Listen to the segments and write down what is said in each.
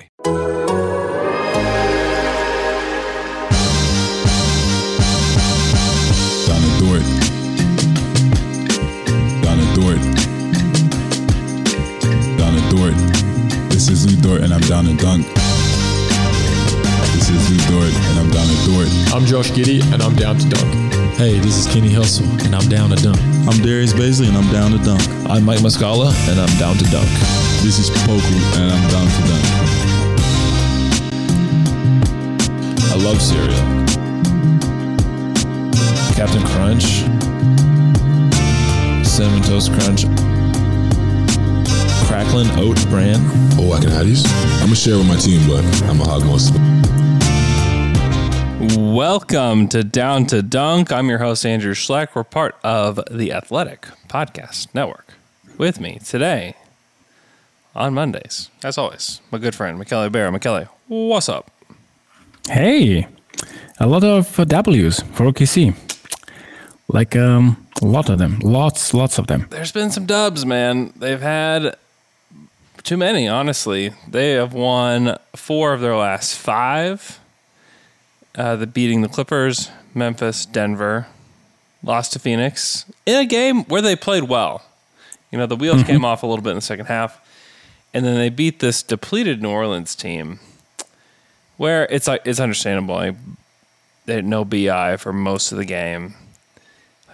Donna Dort. Donna Dort. Donna Dort. This is Lu Dort and I'm down to dunk. This is Lu Dort and I'm down to Dort. I'm Josh Giddey, and I'm down to dunk. Hey, this is Kenny Hustle, and I'm down to dunk. I'm Darius Bazley, and I'm down to dunk. I'm Mike Muscala, and I'm down to dunk. This is Poku and I'm down to dunk. Love cereal. Captain Crunch, Cinnamon Toast Crunch, Cracklin Oat Bran. Oh, I can have these? I'm gonna share with my team, but I'm gonna hog most of it. Welcome to Down to Dunk. I'm your host, Andrew Schlecht. We're part of the Athletic Podcast Network. With me today on Mondays, as always, my good friend, Michele Bear. Michele, what's up? Hey, a lot of uh, W's for OKC. Like um, a lot of them, lots, lots of them. There's been some dubs, man. They've had too many, honestly. They have won four of their last five. Uh, the beating the Clippers, Memphis, Denver, lost to Phoenix in a game where they played well. You know, the wheels came off a little bit in the second half, and then they beat this depleted New Orleans team, where it's like it's understandable. Like, they had no bi for most of the game.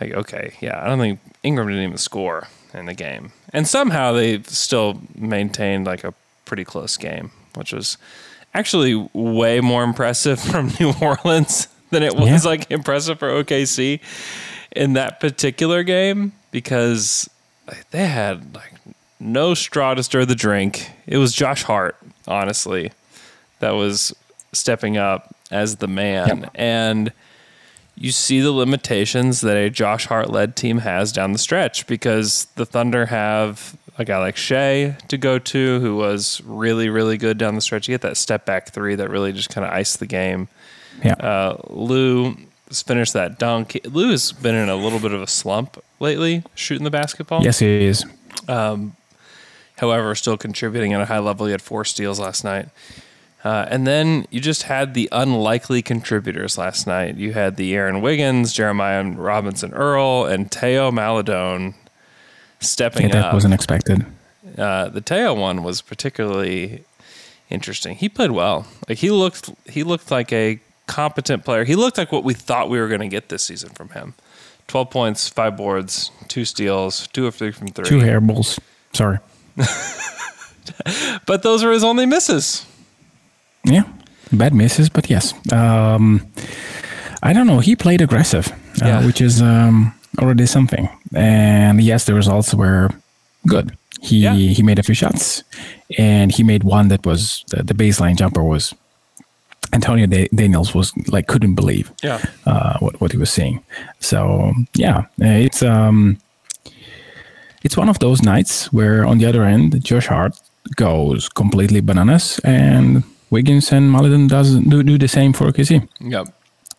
Like, okay, yeah, I don't think Ingram didn't even score in the game, and somehow they still maintained like a pretty close game, which was actually way more impressive from New Orleans than it was Yeah. like impressive for OKC in that particular game because like, they had like no straw to stir the drink. It was Josh Hart, honestly, that was stepping up as the man. And you see the limitations that a Josh Hart led team has down the stretch because the Thunder have a guy like Shai to go to who was really, really good down the stretch. You get that step back three that really just kind of iced the game. Yeah. Uh, Lu has finished that dunk. Lu has been in a little bit of a slump lately shooting the basketball. yes, it is. However, still contributing at a high level. He had four steals last night. Uh, and then you just had the unlikely contributors last night. You had the Aaron Wiggins, Jeremiah Robinson Earl, and Théo Maledon stepping Yeah, that up. wasn't expected. uh, the Teo one was particularly interesting. He played well. Like he looked he looked like a competent player. He looked like what we thought we were going to get this season from him. 12 points, 5 boards, 2 steals, 2 of 3 from 3. Two hair balls. Sorry. But those were his only misses. Yeah, bad misses, but yes. Um, I don't know. He played aggressive, uh, which is um, already something. And yes, the results were good. He Yeah. he made a few shots, and he made one that was the, the baseline jumper was. Antonio da- Daniels was like couldn't believe Yeah. uh, what what he was seeing. So yeah, uh, it's um, it's one of those nights where on the other end, Josh Hart goes completely bananas, and Wiggins and Maledon does do, do the same for OKC. Yep.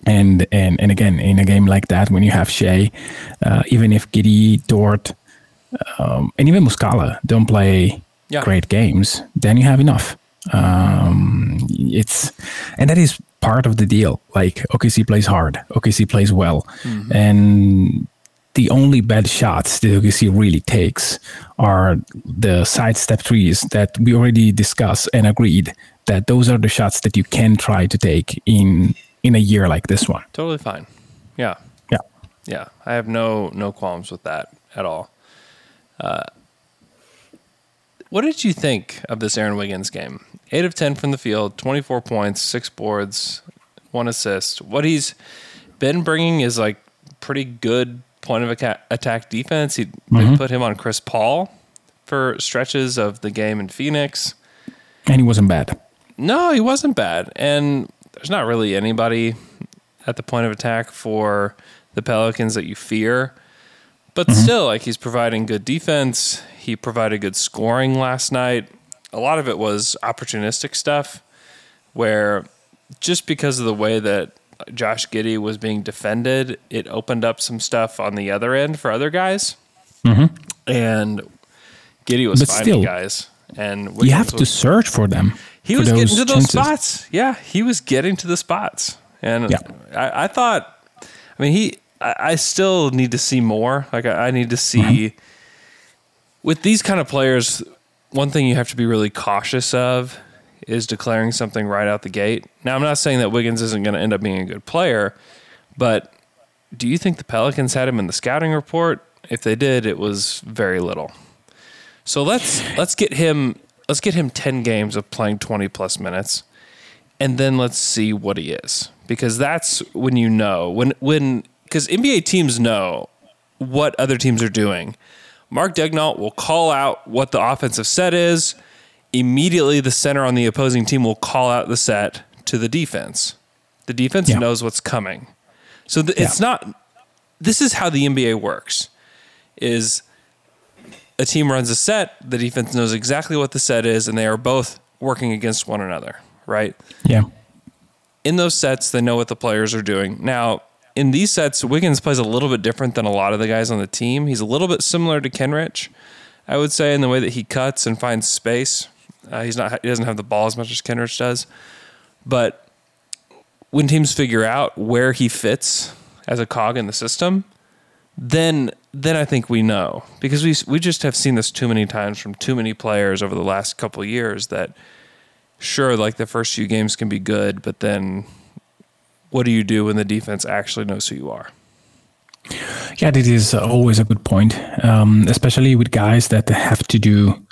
And and and again, in a game like that, when you have Shai, uh, even if Giddey, Dort, um, and even Muscala don't play Yeah. great games, then you have enough. Um, it's and that is part of the deal. Like OKC plays hard, OKC plays well, and the only bad shots that OKC really takes are the sidestep threes that we already discussed and agreed that those are the shots that you can try to take in in a year like this one. Totally fine. Yeah. Yeah. Yeah. I have no no qualms with that at all. Uh, what did you think of this Aaron Wiggins game? Eight of ten from the field, twenty four points, six boards, one assist. What he's been bringing is like pretty good point of attack defense. He they put him on Chris Paul for stretches of the game in Phoenix. And he wasn't bad. No, he wasn't bad. And there's not really anybody at the point of attack for the Pelicans that you fear. But mm-hmm. still, like he's providing good defense. He provided good scoring last night. A lot of it was opportunistic stuff where just because of the way that Josh Giddey was being defended, it opened up some stuff on the other end for other guys. Mm-hmm. And Giddey was But finding still, guys. And You have to search for them. He was getting to those chances. spots. Yeah, he was getting to the spots, and Yeah. I, I thought. I mean, he. I, I still need to see more. Like I, I need to see Mm-hmm. with these kind of players. One thing you have to be really cautious of is declaring something right out the gate. Now, I'm not saying that Wiggins isn't going to end up being a good player, but do you think the Pelicans had him in the scouting report? If they did, it was very little. So let's let's get him let's get him 10 games of playing 20 plus minutes and then let's see what he is because that's when you know when when cuz NBA teams know what other teams are doing. Mark Daigneault will call out what the offensive set is. Immediately the center on the opposing team will call out the set to the defense. The defense Yeah. knows what's coming. So th- it's not this is how the NBA works is a team runs a set, the defense knows exactly what the set is, and they are both working against one another, right? Yeah. In those sets, they know what the players are doing. Now, in these sets, Wiggins plays a little bit different than a lot of the guys on the team. He's a little bit similar to Kenrich, I would say, in the way that he cuts and finds space. Uh, he's not he doesn't have the ball as much as Kenrich does, but when teams figure out where he fits as a cog in the system, then then I think we know because we we just have seen this too many times from too many players over the last couple years that sure like the first few games can be good, but then what do you do when the defense actually knows who you are? Yeah, that is always a good point, um, especially with guys that have to do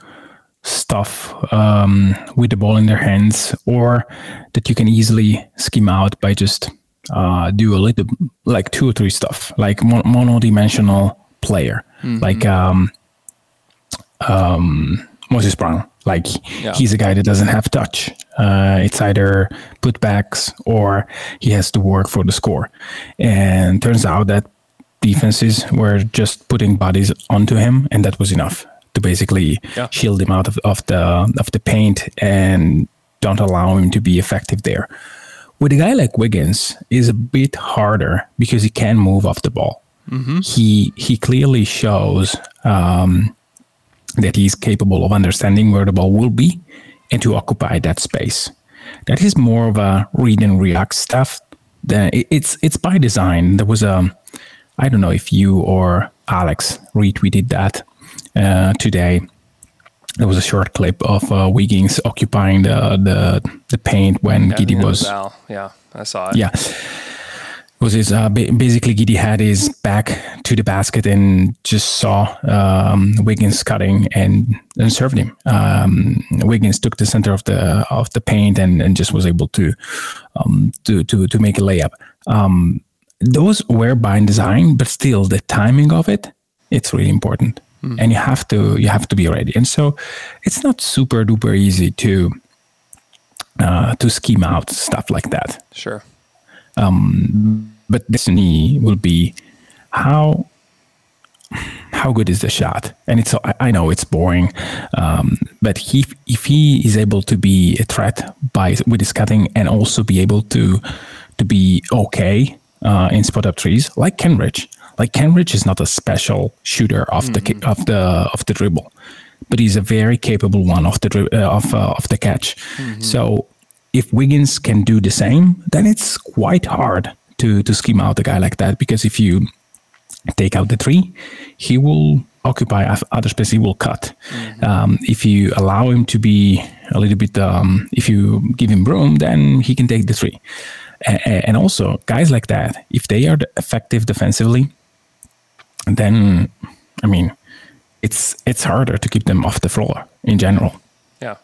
stuff um, with the ball in their hands, or that you can easily scheme out by just uh, do a little, like two or three stuff, like mon- mono-dimensional player, like um, um, Moses Brown. Like Yeah. he's a guy that doesn't have touch. Uh, it's either putbacks or he has to work for the score. And turns out that defenses were just putting bodies onto him, and that was enough to basically Yeah. shield him out of, of the of the paint and don't allow him to be effective there. With a guy like Wiggins, is a bit harder because he can move off the ball. He he clearly shows um, that he's capable of understanding where the ball will be and to occupy that space. That is more of a read and react stuff. Than it- it's it's by design. There was a I don't know if you or Alex retweeted that uh, today. There was a short clip of uh, Wiggins occupying the the, the paint when I Giddey was. Yeah, I saw it. yeah. Was his uh, basically Giddey had his back to the basket and just saw um, Wiggins cutting and, and served him. Um, Wiggins took the center of the of the paint and, and just was able to um, to to to make a layup. Um, those were by design, but still the timing of it it's really important, and you have to you have to be ready. And so it's not super duper easy to uh, to scheme out stuff like that Sure. but destiny will be how how good is the shot and it's i, I know it's boring um, but he if he is able to be a threat by with his cutting and also be able to to be okay uh, in spot up trees like kenrich like kenrich is not a special shooter of the of the of the dribble but he's a very capable one of the dri- uh, of uh, of the catch so if Wiggins can do the same, then it's quite hard to to scheme out a guy like that because if you take out the three, he will occupy other space. He will cut. Um, if you allow him to be a little bit, um, if you give him room, then he can take the three. And also, guys like that, if they are effective defensively, then I mean, it's it's harder to keep them off the floor in general. Yeah.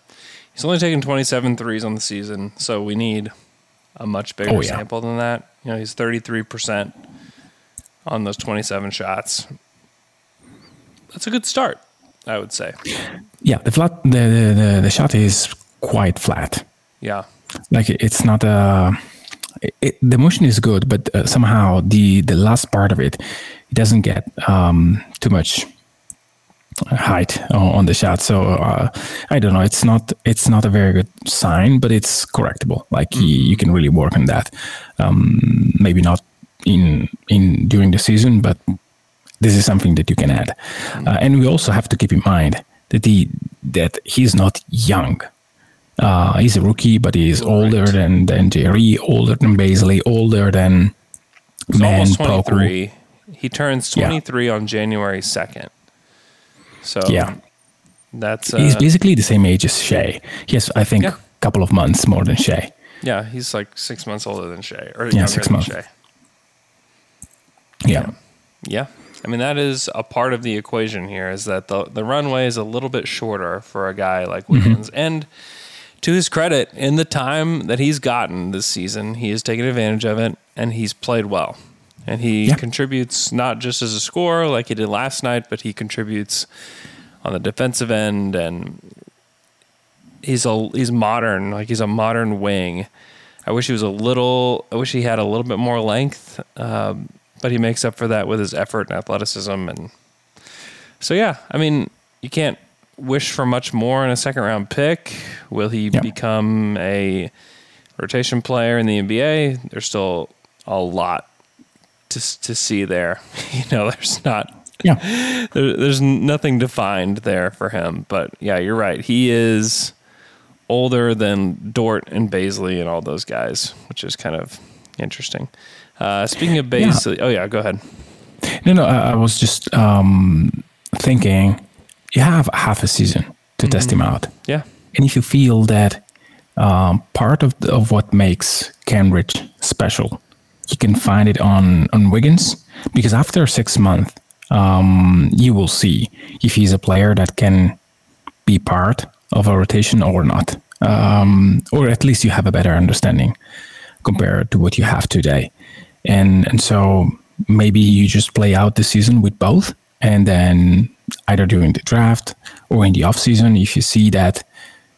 He's only taken 27 threes on the season, so we need a much bigger Oh, yeah. sample than that. You know, he's 33% on those 27 shots. That's a good start, I would say. Yeah, the flat the the, the, the shot is quite flat. Yeah. Like it's not a. It, the motion is good, but uh, somehow the the last part of it, it doesn't get um, too much height on, the shot. So uh, I don't know. It's not it's not a very good sign, but it's correctable. Like you, you can really work on that. Um, maybe not in in during the season, but this is something that you can add. Uh, and we also have to keep in mind that he that he's not young. Uh, he's a rookie, but he's older than than Jerry, older than Bazley, older than He's Man Poku. 23. He turns Yeah. 23 on January 2nd. So Yeah. that's uh, he's basically the same age as Shai. He has, I think, Yeah. a couple of months more than Shai. yeah, he's like six months older than Shai, or Yeah, six months. Shai. Yeah. Yeah. I mean, that is a part of the equation here is that the, the runway is a little bit shorter for a guy like Mm-hmm. Wiggins. And to his credit, in the time that he's gotten this season, he has taken advantage of it and he's played well. And he Yeah. contributes not just as a scorer like he did last night, but he contributes on the defensive end and he's a he's modern, like he's a modern wing. I wish he was a little. I wish he had a little bit more length, um, but he makes up for that with his effort and athleticism. And so, yeah, I mean, you can't wish for much more in a second round pick. Will he Yeah. become a rotation player in the NBA? There's still a lot to to see there. You know, there's not Yeah. there, there's nothing defined there for him. But yeah, you're right. He is older than Dort and Bazley and all those guys, which is kind of interesting. Uh, speaking of Bazley, oh yeah, go ahead. No, no, I, I was just um, thinking you have half a season to test him out. Yeah, And if you feel that um, part of, the, of what makes Cambridge special, you can find it on, on Wiggins, because after six months, um, you will see if he's a player that can be part of a rotation or not. Um, or at least you have a better understanding compared to what you have today. And and so maybe you just play out the season with both and then either during the draft or in the off season if you see that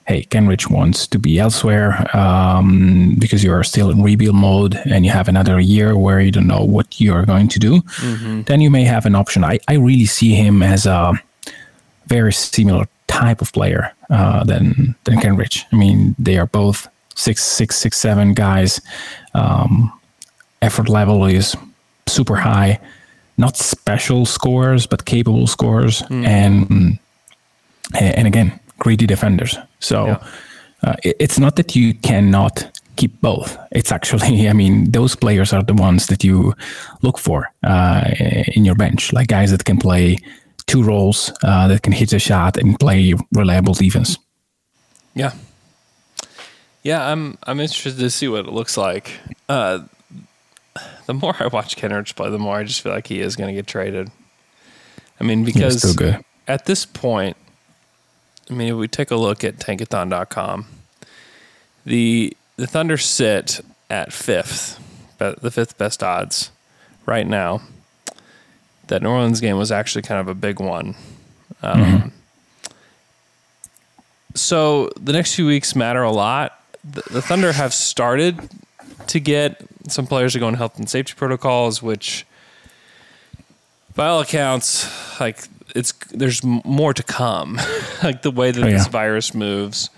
hey Kenrich wants to be elsewhere um, because you are still in rebuild mode and you have another year where you don't know what you are going to do then you may have an option I, I really see him as a very similar type of player uh, than than Kenrich. I mean, they are both six six six seven guys. Um, effort level is super high. Not special scores, but capable scores, and and again, greedy defenders. So Yeah. uh, it- it's not that you cannot keep both. It's actually, I mean, those players are the ones that you look for uh, in your bench, like guys that can play two roles, uh, that can hit a shot and play reliable defense. yeah, yeah. I'm I'm interested to see what it looks like. Uh, the more I watch Kenrich play, the more I just feel like he is going to get traded. I mean, because at this point, I mean, if we take a look at tankathon.com, the the Thunder sit at fifth, the fifth best odds right now. That New Orleans game was actually kind of a big one. Um, So the next few weeks matter a lot. The, the Thunder have started to get some players to go on health and safety protocols, which by all accounts, like it's there's more to come. like the way that Oh, yeah. this virus moves,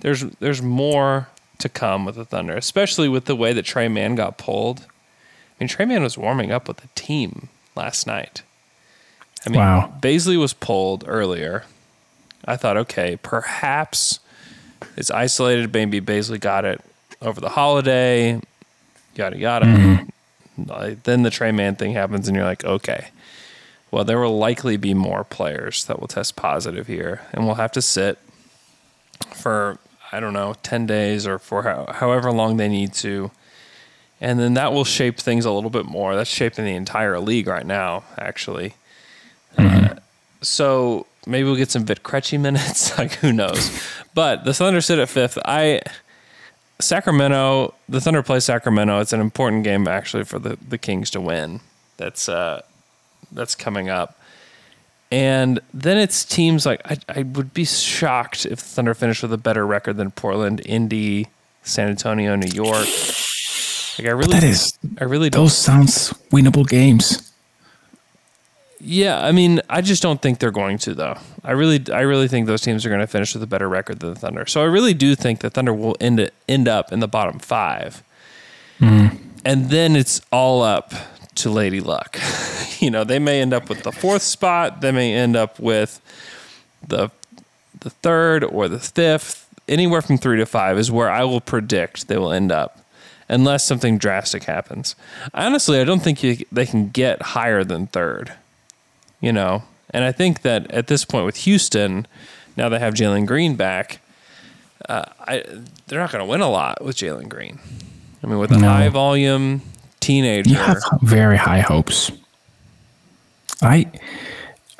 there's there's more to come with the Thunder, especially with the way that Tre Mann got pulled. I mean, Tre Mann was warming up with the team last night. I mean, Wow. Bazley was pulled earlier. I thought, okay, perhaps it's isolated. Maybe Bazley got it over the holiday, yada yada. Mm-hmm. Like, then the Tre Mann thing happens, and you're like, okay, well, there will likely be more players that will test positive here, and we'll have to sit for I don't know, ten days or for how, however long they need to, and then that will shape things a little bit more. That's shaping the entire league right now, actually. Uh, so maybe we'll get some Vit Krejci minutes. like who knows? But the Thunder sit at fifth. I Sacramento. The Thunder play Sacramento. It's an important game actually for the, the Kings to win. That's uh, that's coming up. And then it's teams like I, I would be shocked if the Thunder finished with a better record than Portland, Indy, San Antonio, New York. Like I really, That is I really don't. those sounds winnable games. Yeah, I mean, I just don't think they're going to though. I really, I really think those teams are going to finish with a better record than the Thunder. So I really do think the Thunder will end it, end up in the bottom five, hmm. and then it's all up to Lady Luck. you know, they may end up with the fourth spot. They may end up with the the third or the fifth. Anywhere from three to five is where I will predict they will end up, unless something drastic happens. Honestly, I don't think you, they can get higher than third you know. And I think that at this point with Houston, now they have Jalen Green back, uh, I they're not going to win a lot with Jalen Green. I mean, with a No. high volume teenager, You have very high hopes. I,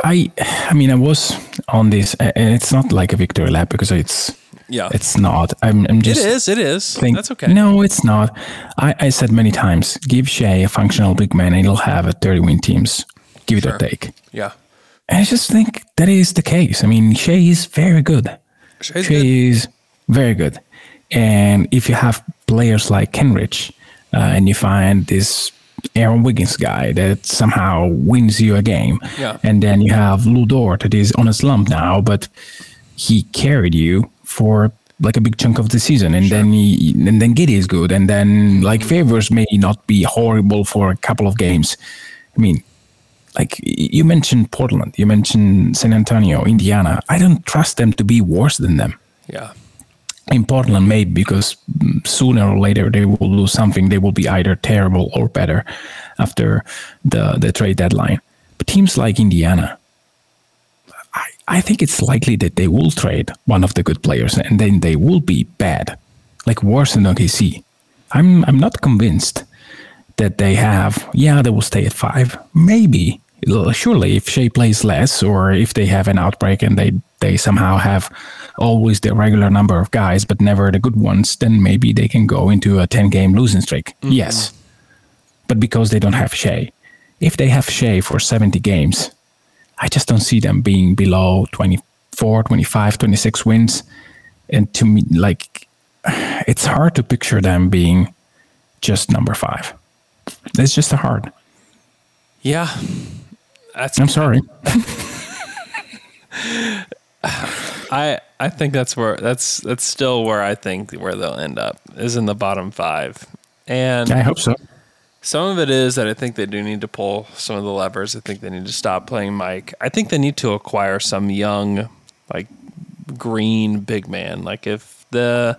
I, I mean, I was on this, and it's not like a victory lap because it's, yeah, it's not. I'm, I'm just. It is. It is. think- That's okay. No, it's not. I, I said many times, give Shai a functional big man, and he'll have a 30 win teams. Give it Sure. or take. yeah, And I just think that is the case. I mean, Shai is very good. Shai's Shai good. is very good. And if you have players like Kenrich, uh, and you find this Aaron Wiggins guy that somehow wins you a game, Yeah. and then you have Lu Dort that is on a slump now, but he carried you for like a big chunk of the season, and then he, and then Giddey is good, and then like favors may not be horrible for a couple of games. I mean, like you mentioned Portland, you mentioned San Antonio, Indiana. I don't trust them to be worse than them. yeah, In Portland, maybe because sooner or later they will lose something. They will be either terrible or better after the the trade deadline. But teams like Indiana, I, I think it's likely that they will trade one of the good players and then they will be bad, like worse than OKC. I'm I'm not convinced that they have. Yeah, they will stay at five. Maybe, surely, if Shai plays less or if they have an outbreak and they they somehow have always the regular number of guys but never the good ones, then maybe they can go into a ten game losing streak. Mm-hmm. Yes, but because they don't have Shai, if they have Shai for seventy games, I just don't see them being below 24, 25, 26 wins. And to me, like, it's hard to picture them being just number five. It's just hard. yeah. That's I'm sorry. I I think that's where that's that's still where I think where they'll end up is in the bottom five, and I hope so. Some of it is that I think they do need to pull some of the levers. I think they need to stop playing Mike. I think they need to acquire some young, like green big man. Like if the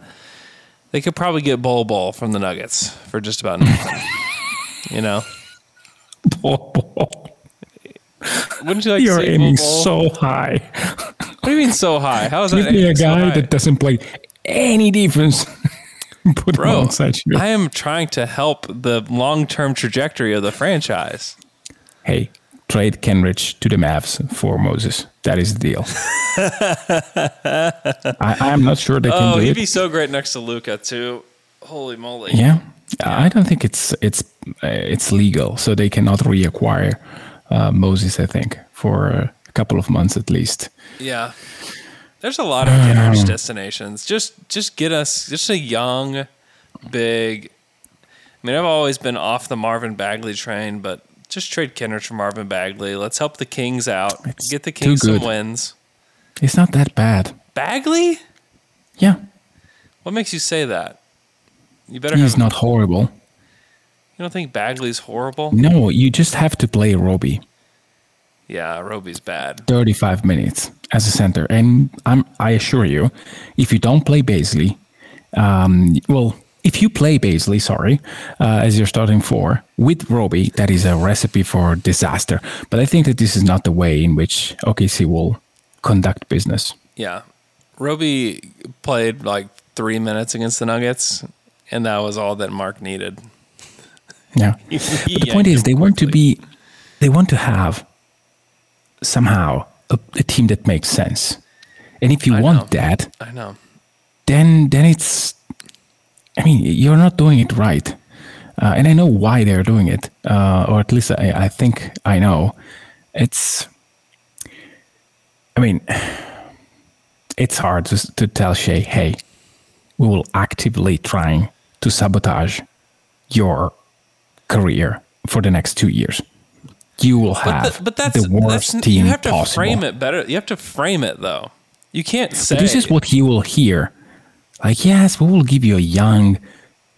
they could probably get Bol Bol from the Nuggets for just about nothing. you know, wouldn't you like You're to see aiming so high. what do you mean so high? How is that? Give me a aiming so guy that doesn't play any defense. Put Bro. I am trying to help the long term trajectory of the franchise. hey, trade Kenrich to the Mavs for Moses. That is the deal. I, I'm not sure they can do it. Oh, he'd it. be so great next to Luka too. Holy moly! Yeah, I don't think it's it's uh, it's legal, so they cannot reacquire uh, Moses. I think for a couple of months at least. Yeah. There's a lot of Kenrich destinations. Just just get us just a young, big I mean, I've always been off the Marvin Bagley train, but just trade Kenrich for Marvin Bagley. Let's help the Kings out. It's Get the Kings some wins. It's not that bad. Bagley? Yeah, What makes you say that? You better he's not horrible. You don't think Bagley's horrible? No, you just have to play Roby Yeah, Roby's bad. 35 minutes as a center, and I'm I assure you, if you don't play Bazley, um, well, if you play Bazley, sorry, uh, as your starting four with Roby, that is a recipe for disaster. But I think that this is not the way in which OKC will conduct business. Yeah. Roby played like three minutes against the Nuggets, and that was all that Mark needed. Yeah. But the point is, they want to be, they want to have somehow a, a team that makes sense. And if you I want know. that, I know. then then it's, I mean, you're not doing it right. Uh, and I know why they're doing it, uh, or at least I, I think I know. It's, I mean, it's hard to, to tell Shai, hey, we will actively trying to sabotage your career for the next two years. You will have But, th- but that's the worst that's, team You have to possible. frame it better. You have to frame it though. You can't say But this is what he will hear. Like, yes, we will give you a young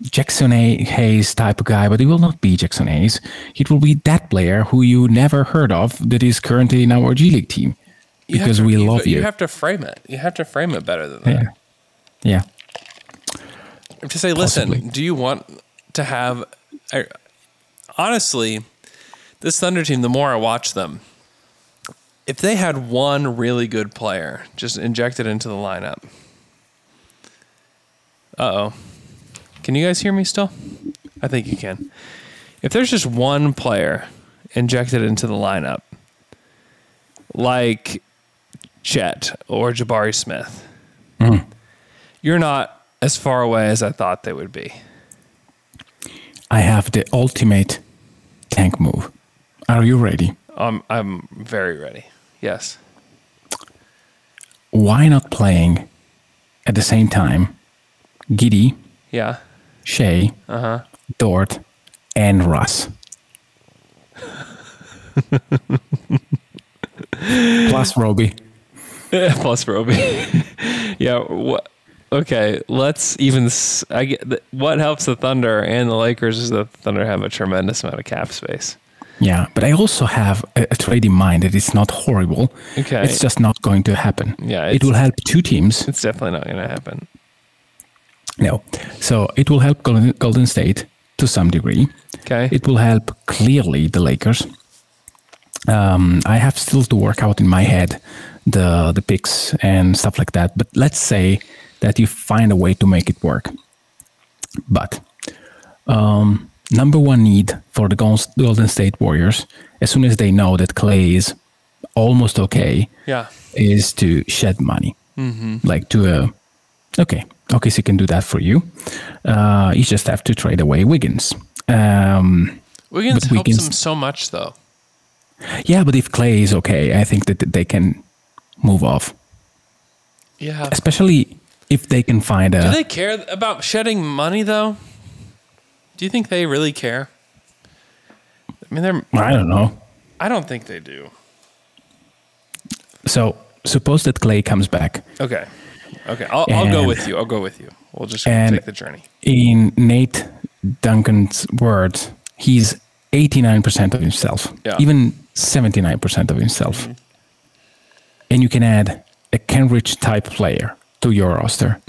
Jaxson A- Hayes type of guy, but it will not be Jaxson Hayes. It will be that player who you never heard of that is currently in our G League team because to- we you, love you. You have to frame it. You have to frame it better than that. yeah. Yeah. to say, listen, do you want to have? Honestly, this Thunder team. The more I watch them, if they had one really good player just injected into the lineup. Uh oh, can you guys hear me still? I think you can. If there's just one player injected into the lineup, like Chet or Jabari Smith, you're not as far away as I thought they would be. I have the ultimate tank move. Are you ready? Um, I'm very ready. Yes. Why not playing at the same time Giddey, Yeah. Shai, uh huh, Dort, and Russ? Plus Roby. Plus Roby. yeah. What? Okay. Let's even. I get what helps the Thunder and the Lakers is the Thunder have a tremendous amount of cap space. Yeah, but I also have a, a trade in mind that it's not horrible. Okay. It's just not going to happen. Yeah, It will help two teams. It's definitely not going to happen. No. So it will help Golden, Golden State to some degree. Okay. It will help clearly the Lakers. Um, I have still to work out in my head the the picks and stuff like that. But let's say that you find a way to make it work. But um, number one need for the Golden State Warriors, as soon as they know that Clay is almost okay, yeah. is to shed money, like to a okay, okay, so can do that for you. Uh, you just have to trade away Wiggins. Um, Wiggins helps Wiggins- them so much, though. yeah, but if Clay is okay, I think that they can move off, Yeah. especially if they can find out. Do they care about shedding money, though? Do you think they really care? I mean, they're. I don't know. I don't think they do. So suppose that Clay comes back. Okay. Okay. I'll, I'll go with you. I'll go with you. We'll just and- take the journey. In Nate Duncan's words, he's 89% of himself, Yeah. even 79% of himself. Mm-hmm. And you can add a Kenrich type player to your roster.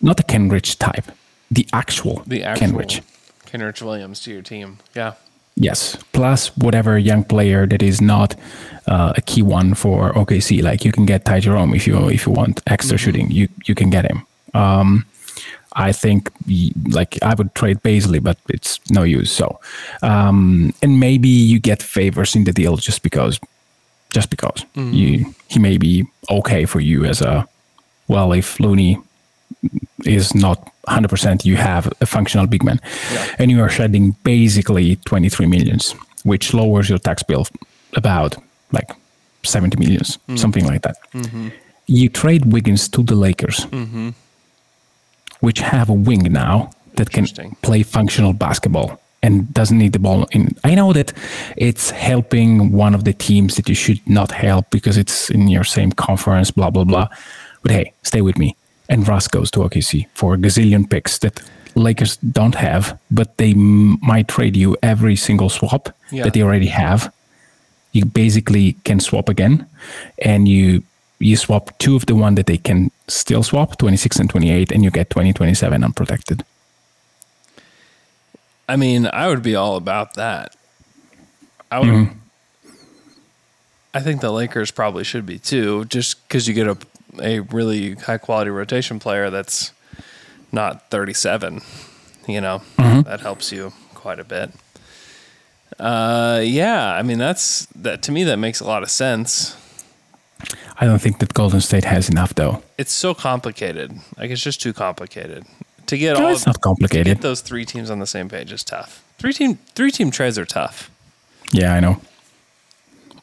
Not a Kenrich type, the actual, Mm-hmm. The actual Kenrich. Kenrich Williams to your team. Yeah. Yes, plus whatever young player that is not uh, a key one for OKC. Like you can get Ty Jerome if you if you want extra shooting, you you can get him. Um, I think like I would trade Bazley, but it's no use. So, um, and maybe you get favors in the deal just because, just because you he may be okay for you as a well if Looney is not 100% you have a functional big man. And you are shedding basically 23 millions which lowers your tax bill about like 70 millions mm. something like that. Mm-hmm. You trade wiggins to the lakers mm-hmm. which have a wing now that can play functional basketball and doesn't need the ball in. I know that it's helping one of the teams that you should not help because it's in your same conference blah blah blah but hey stay with me and Russ goes to OKC for a gazillion picks that Lakers don't have, but they m- might trade you every single swap Yeah. that they already have. You basically can swap again, and you you swap two of the one that they can still swap, 26 and 28, and you get 20, 27 unprotected. I mean, I would be all about that. I would. Mm-hmm. I think the Lakers probably should be too, just because you get a a really high quality rotation player that's not 37. You know, Mm-hmm. that helps you quite a bit. Uh, yeah, I mean that's that to me that makes a lot of sense. I don't think that Golden State has enough, though. It's so complicated. Like it's just too complicated to get No, all. it's not To complicated. get those three teams on the same page is tough. Three team three team trades are tough. Yeah, I know.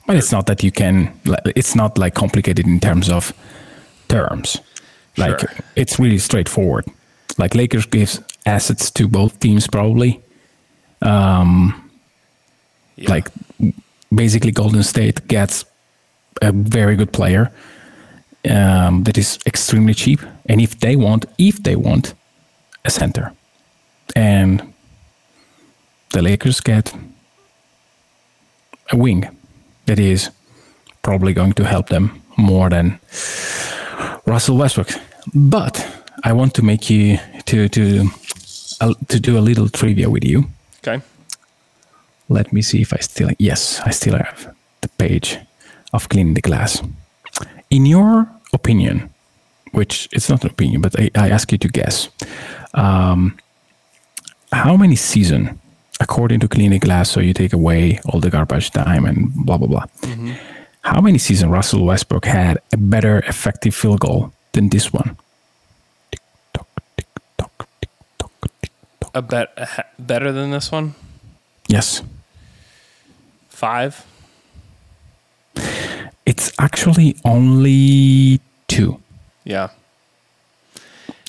But it's not that you can. It's not like complicated in terms of terms. Like Sure. it's really straightforward. Like Lakers gives assets to both teams probably. Um, Yeah. Like basically Golden State gets a very good player um, that is extremely cheap, and if they want, if they want, a center, and the Lakers get a wing that is probably going to help them more than Russell Westbrook. But I want to make you to to uh, to do a little trivia with you. Okay. Let me see if I still yes, I still have the page of cleaning the glass. In your opinion, which it's not an opinion, but I, I ask you to guess, um, how many season, according to clean the glass, so you take away all the garbage time and blah blah blah. How many seasons Russell Westbrook had a better effective field goal than this one? A bet a ha- better than this one? Yes. Five. It's actually only two. Yeah.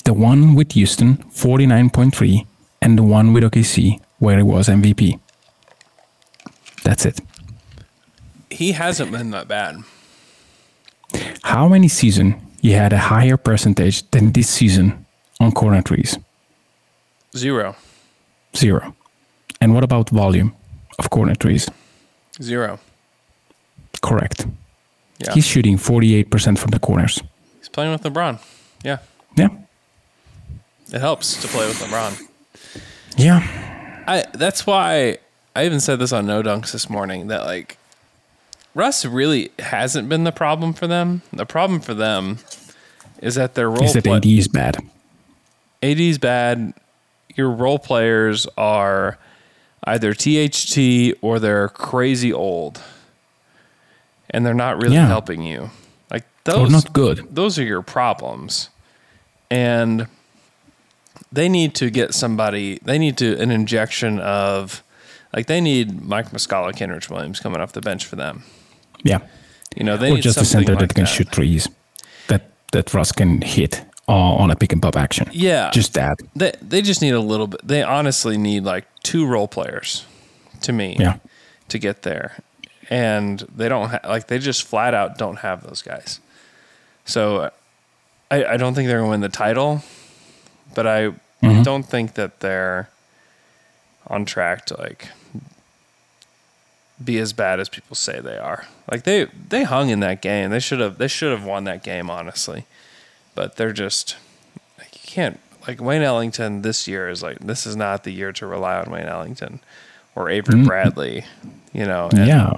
The one with Houston, 49.3, and the one with OKC, where he was MVP. That's it. He hasn't been that bad. How many season he had a higher percentage than this season on corner trees? Zero. Zero. And what about volume of corner trees? Zero. Correct. Yeah. He's shooting 48% from the corners. He's playing with LeBron. Yeah. Yeah. It helps to play with LeBron. Yeah. I that's why I even said this on No Dunks this morning that like Russ really hasn't been the problem for them. The problem for them is that their role Is that play- AD is bad? AD's bad. Your role players are either THT or they're crazy old, and they're not really Yeah. helping you. Like Or those, not good. Those are your problems, and they need to get somebody. They need to an injection of, like they need Mike Muscala, Kenrich Williams coming off the bench for them. Yeah. You know they or just a center like that can shoot threes that that Russ can hit uh, on a pick and pop action. Yeah. Just that. They they just need a little bit. They honestly need like two role players, to me. Yeah. To get there, and they don't ha- like they just flat out don't have those guys. So, I I don't think they're gonna win the title, but I Mhm. don't think that they're on track to like be as bad as people say they are. Like they they hung in that game. They should have they should have won that game honestly. But they're just like you can't like Wayne Ellington this year is like this is not the year to rely on Wayne Ellington or Avery Mm. Bradley, you know. and, Yeah.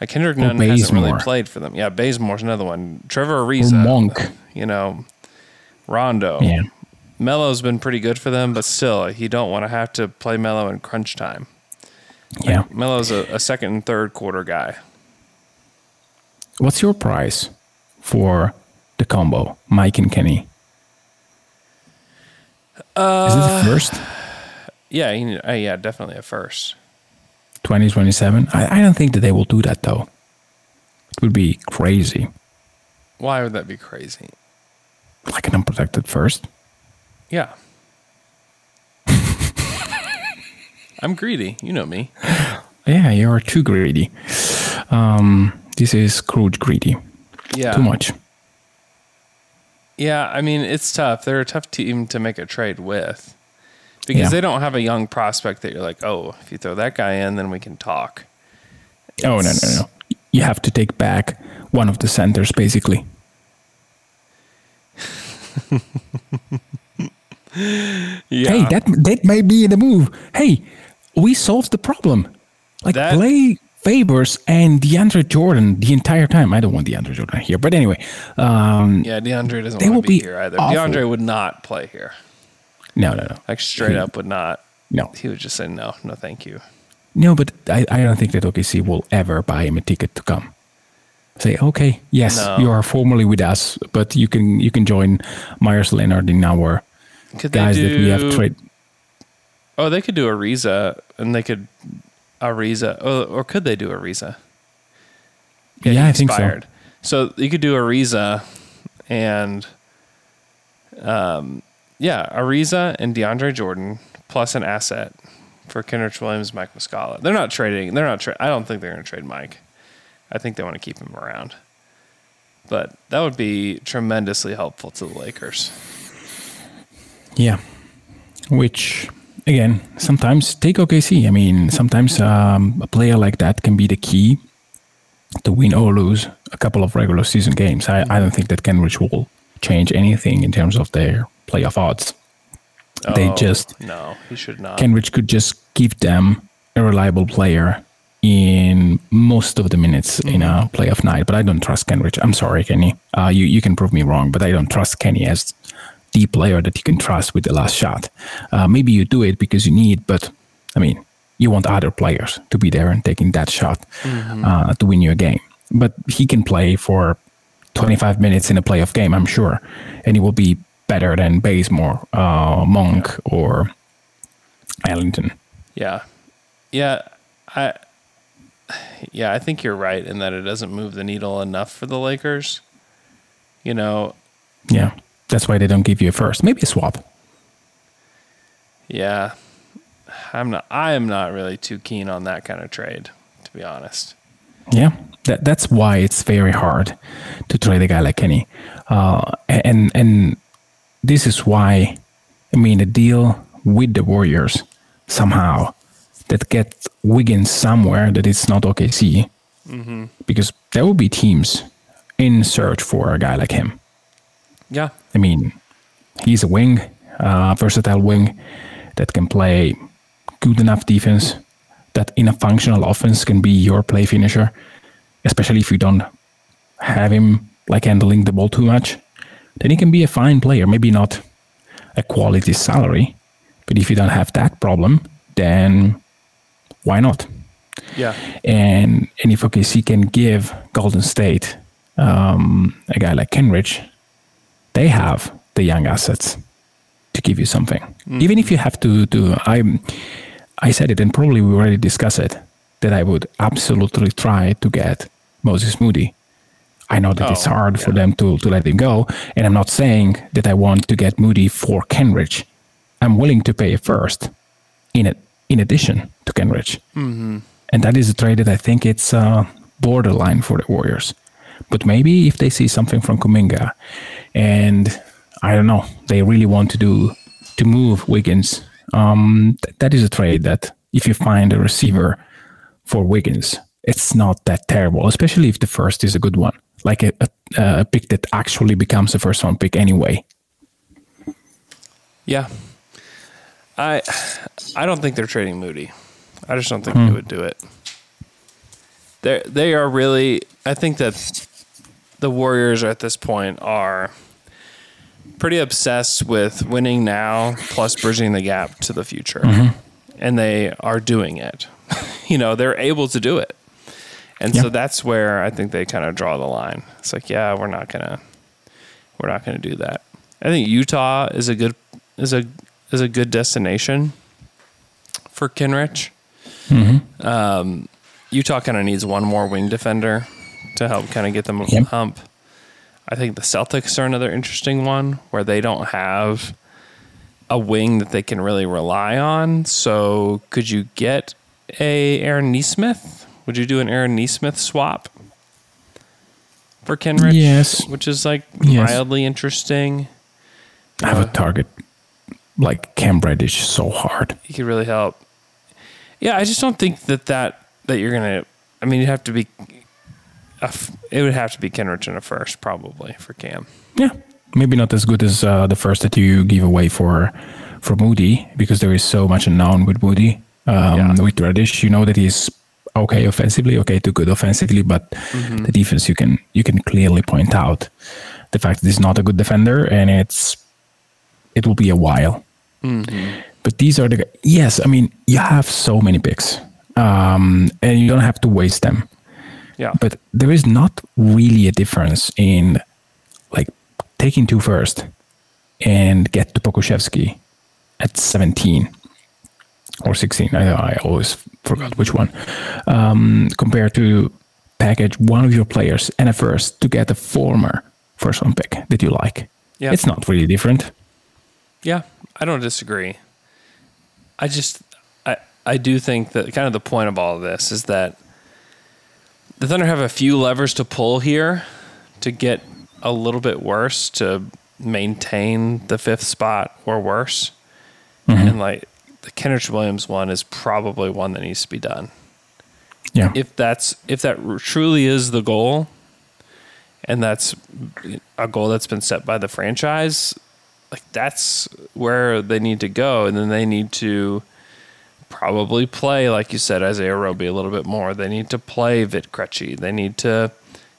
Like Kendrick Or Nunn hasn't really played for them. Yeah, Bazemore's another one. Trevor Ariza, Monk. you know, Rondo. Yeah. Melo's been pretty good for them, but still, you don't want to have to play Melo in crunch time. Yeah. Melo's a, a second and third quarter guy. What's your price for the combo, Mike and Kenny? Uh, Is it the first? Yeah, you need, uh, yeah, definitely a first. 2027? I, I don't think that they will do that though. It would be crazy. Why would that be crazy? Like an unprotected first. Yeah. I'm greedy. You know me. Yeah, you're too greedy. Um, this is Scrooge greedy. Yeah. Too much. Yeah, I mean, it's tough. They're a tough team to make a trade with because Yeah. they don't have a young prospect that you're like, oh, if you throw that guy in, then we can talk. Oh, no, no, no. You have to take back one of the centers, basically. Yeah. Hey, that that may be the move. Hey, we solved the problem. Like That- play Favors and DeAndre Jordan the entire time. I don't want DeAndre Jordan here, but anyway, um, yeah, DeAndre doesn't They want will to be, be here either. awful. DeAndre would not play here. no, no, no, Like straight up would not. no, He would just say no, no, thank you. no. But I, I don't think that OKC will ever buy him a ticket to come. Say, okay, yes, No. you are formally with us, but you can you can join Meyers Leonard in our Could guys that we have trade. Oh, they could do Ariza, and they could Ariza, oh, or could they do Ariza? Yeah, he I think so. so. you could do Ariza, and um, yeah, Ariza and DeAndre Jordan plus an asset for Kenrich Williams, Mike Muscala. They're not trading. They're not. Tra- I don't think they're going to trade Mike. I think they want to keep him around. But that would be tremendously helpful to the Lakers. Yeah. Which, again, sometimes take OKC. I mean, sometimes um, a player like that can be the key to win or lose a couple of regular season games. I, I don't think that Kenrich will change anything in terms of their playoff odds. they Oh, just, no, he should not. Kenrich could just give them a reliable player in most of the minutes in a playoff night. But I don't trust Kenrich. I'm sorry, Kenny. Uh, you you can prove me wrong, but I don't trust Kenny as the player that you can trust with the last shot. Uh, maybe you do it because you need, but I mean, you want other players to be there and taking that shot uh, to win you a game. But he can play for 25 minutes in a playoff game, I'm sure, and he will be better than Bazemore, uh, Monk, or Ellington. Yeah. Yeah. I Yeah, I think you're right in that it doesn't move the needle enough for the Lakers. You know, Yeah, that's why they don't give you a first. Maybe a swap. yeah. I'm not I am not really too keen on that kind of trade, to be honest. Yeah, that that's why it's very hard to trade a guy like Kenny, uh, and and this is why I mean a deal with the Warriors somehow that get Wiggins somewhere that it's not OKC, because there will be teams in search for a guy like him. Yeah. I mean, he's a wing, uh, versatile wing that can play good enough defense that in a functional offense can be your play finisher, especially if you don't have him like handling the ball too much. Then he can be a fine player, maybe not a quality salary, but if you don't have that problem, then why not? Yeah. And and if OKC can give Golden State um, a guy like Kenrich, they have the young assets to give you something. Even if you have to to I I said it and probably we already discussed it that I would absolutely try to get Moses Moody. I know that it's Oh, hard for them to to let him go, and I'm not saying that I want to get Moody for Kenrich. I'm willing to pay a first in it in addition to Kenrich and that is a trade that I think it's uh, borderline for the Warriors. But maybe if they see something from Kuminga, and I don't know, they really want to do to move Wiggins, um, th- that is a trade that if you find a receiver for Wiggins, it's not that terrible, especially if the first is a good one, like a, a, a pick that actually becomes a first round pick anyway. Yeah. I I don't think they're trading Moody. I just don't think they would do it. They they are really I think that the Warriors at this point are pretty obsessed with winning now plus bridging the gap to the future. And they are doing it. you know, they're able to do it. And so that's where I think they kind of draw the line. It's like, yeah, we're not gonna we're not gonna do that. I think Utah is a good is a is a good destination for Kenrich. Um, Utah kind of needs one more wing defender to help kind of get them Yep. hump. I think the Celtics are another interesting one where they don't have a wing that they can really rely on. So could you get a Aaron Nesmith? Would you do an Aaron Nesmith swap for Kenrich? Yes. Which is like Yes. mildly interesting. I would target like Cam Reddish so hard. he could really help. Yeah, I just don't think that that that you're gonna. I mean, you'd have to be. F- it would have to be Kenrich in a first, probably for Cam. Yeah, maybe not as good as uh, the first that you give away for for Moody because there is so much unknown with Moody. Um, Yeah. With Reddish, you know that he's okay offensively, okay too good offensively, but the defense you can you can clearly point out the fact that he's not a good defender, and it's it will be a while. But these are the yes, I mean you have so many picks, um, and you don't have to waste them Yeah, but there is not really a difference in like taking two first and get to Pokusevski at 17 or 16. I, I always forgot which one. Um, compared to package one of your players and a first to get a former first round pick that you like. Yeah. It's not really different. Yeah, I don't disagree. I just I I do think that kind of the point of all of this is that the Thunder have a few levers to pull here to get a little bit worse to maintain the fifth spot or worse. Mm-hmm. And like the Kenrich Williams one is probably one that needs to be done. Yeah. If that's if that truly is the goal, and that's a goal that's been set by the franchise, like that's where they need to go, and then they need to probably play, like you said, Isaiah Roby a little bit more. They need to play Vit Krejci. They need to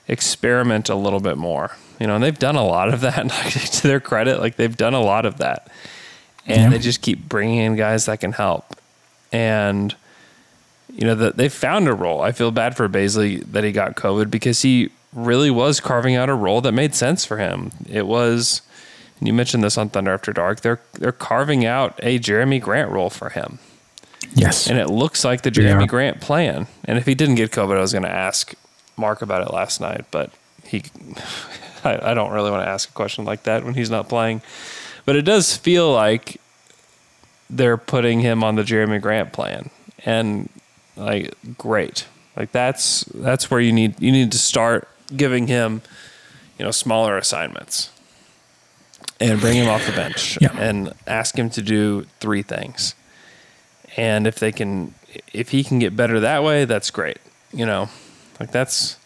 experiment a little bit more. You know, and they've done a lot of that. like, to their credit, like they've done a lot of that, and Yeah. they just keep bringing in guys that can help. And you know that they found a role. I feel bad for Bazley that he got COVID because he really was carving out a role that made sense for him. It was, and you mentioned this on Thunder After Dark. They're they're carving out a Jerami Grant role for him, Yes. and it looks like the Jerami Yeah. Grant plan. And if he didn't get COVID, I was going to ask Mark about it last night, but he, I, I don't really want to ask a question like that when he's not playing. But it does feel like they're putting him on the Jerami Grant plan, and like great, like that's that's where you need you need to start giving him, you know, smaller assignments, and bring him off the bench Yeah. and ask him to do three things, and if they can, if he can get better that way, that's great, you know, like that's.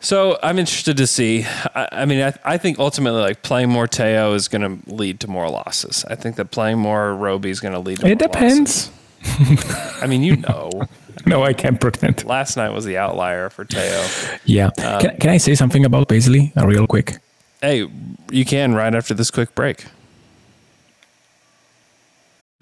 So I'm interested to see. I, I mean, I, I think ultimately, like playing more Théo is going to lead to more losses. I think that playing more Roby is going to lead to. it more depends. losses. I mean, you know, No, I can't pretend. last night was the outlier for Théo. Yeah. Um, can, can I say something about Bazley uh, real quick? Hey, you can right after this quick break.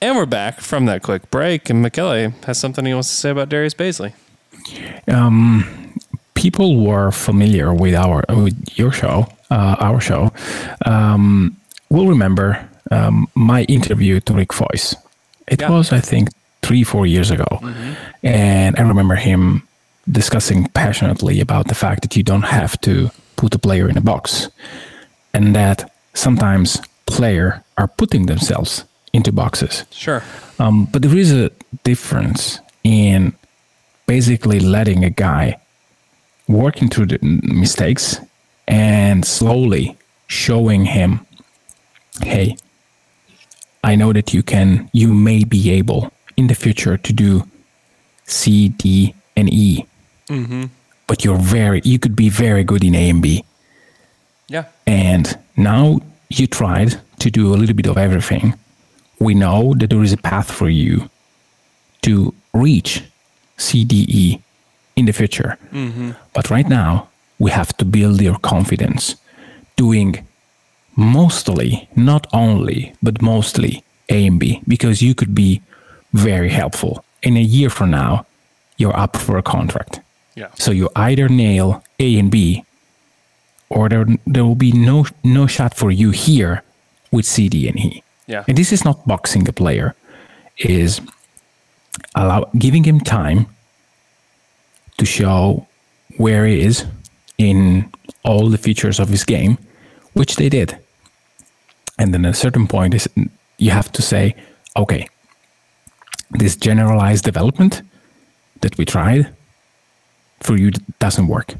And we're back from that quick break, and Michele has something he wants to say about Darius Bazley. Um, people were familiar with our with your show, uh, our show, um, will remember um, my interview to Rick Foyce. It Yeah. was, I think, three, four years ago, and I remember him discussing passionately about the fact that you don't have to put a player in a box, and that sometimes player are putting themselves into boxes. Sure. Um, but there is a difference in basically letting a guy working through the mistakes and slowly showing him, hey, I know that you can, you may be able in the future to do C, D, and E, but you're very, you could be very good in A and B. Yeah. And now you tried to do a little bit of everything. We know that there is a path for you to reach CDE in the future. Mm-hmm. But right now, we have to build your confidence doing mostly, not only, but mostly A and B, because you could be very helpful. In a year from now, you're up for a contract. Yeah. So you either nail A and B, or there, there will be no no shot for you here with CD and E. Yeah. And this is not boxing a player, is allow giving him time to show where he is in all the features of his game, which they did. And then at a certain point is you have to say, okay, this generalized development that we tried for you doesn't work.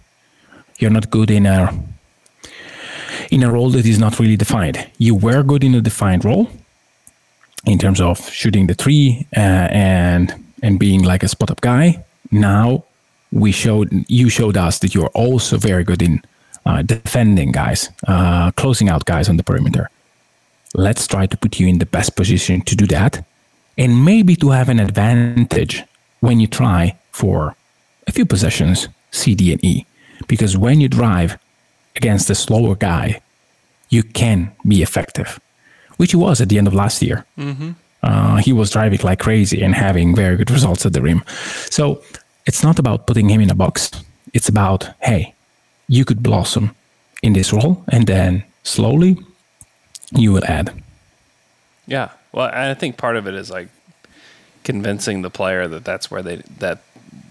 You're not good in a in a role that is not really defined. You were good in a defined role in terms of shooting the three uh, and and being like a spot up guy, now we showed you showed us that you're also very good in uh, defending guys, uh, closing out guys on the perimeter. Let's try to put you in the best position to do that, and maybe to have an advantage when you try for a few possessions, C, D, and E, because when you drive against a slower guy, you can be effective, which he was at the end of last year. Mm-hmm. Uh, he was driving like crazy and having very good results at the rim. So it's not about putting him in a box. It's about, hey, you could blossom in this role and then slowly you will add. Yeah. Well, I think part of it is like convincing the player that that's where they that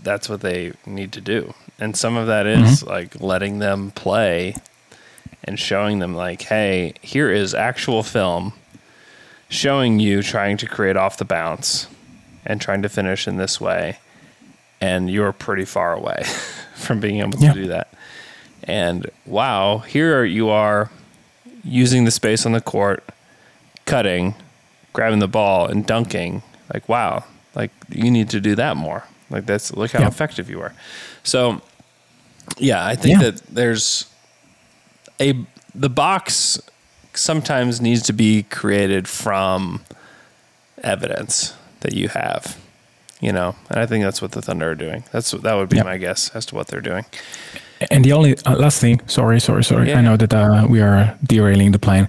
that's what they need to do. And some of that is Mhm. like letting them play and showing them like, "Hey, here is actual film showing you trying to create off the bounce and trying to finish in this way, and you're pretty far away from being able to Yeah. do that." And wow, here you are using the space on the court, cutting, grabbing the ball and dunking. Like, wow, like you need to do that more. Like that's look how Yeah. effective you are. So yeah, I think Yeah. that there's a the box sometimes needs to be created from evidence that you have. You know, and I think that's what the Thunder are doing. That's that would be Yeah. my guess as to what they're doing. And the only uh, last thing, sorry, sorry, sorry. Yeah. I know that uh, we are derailing the plan,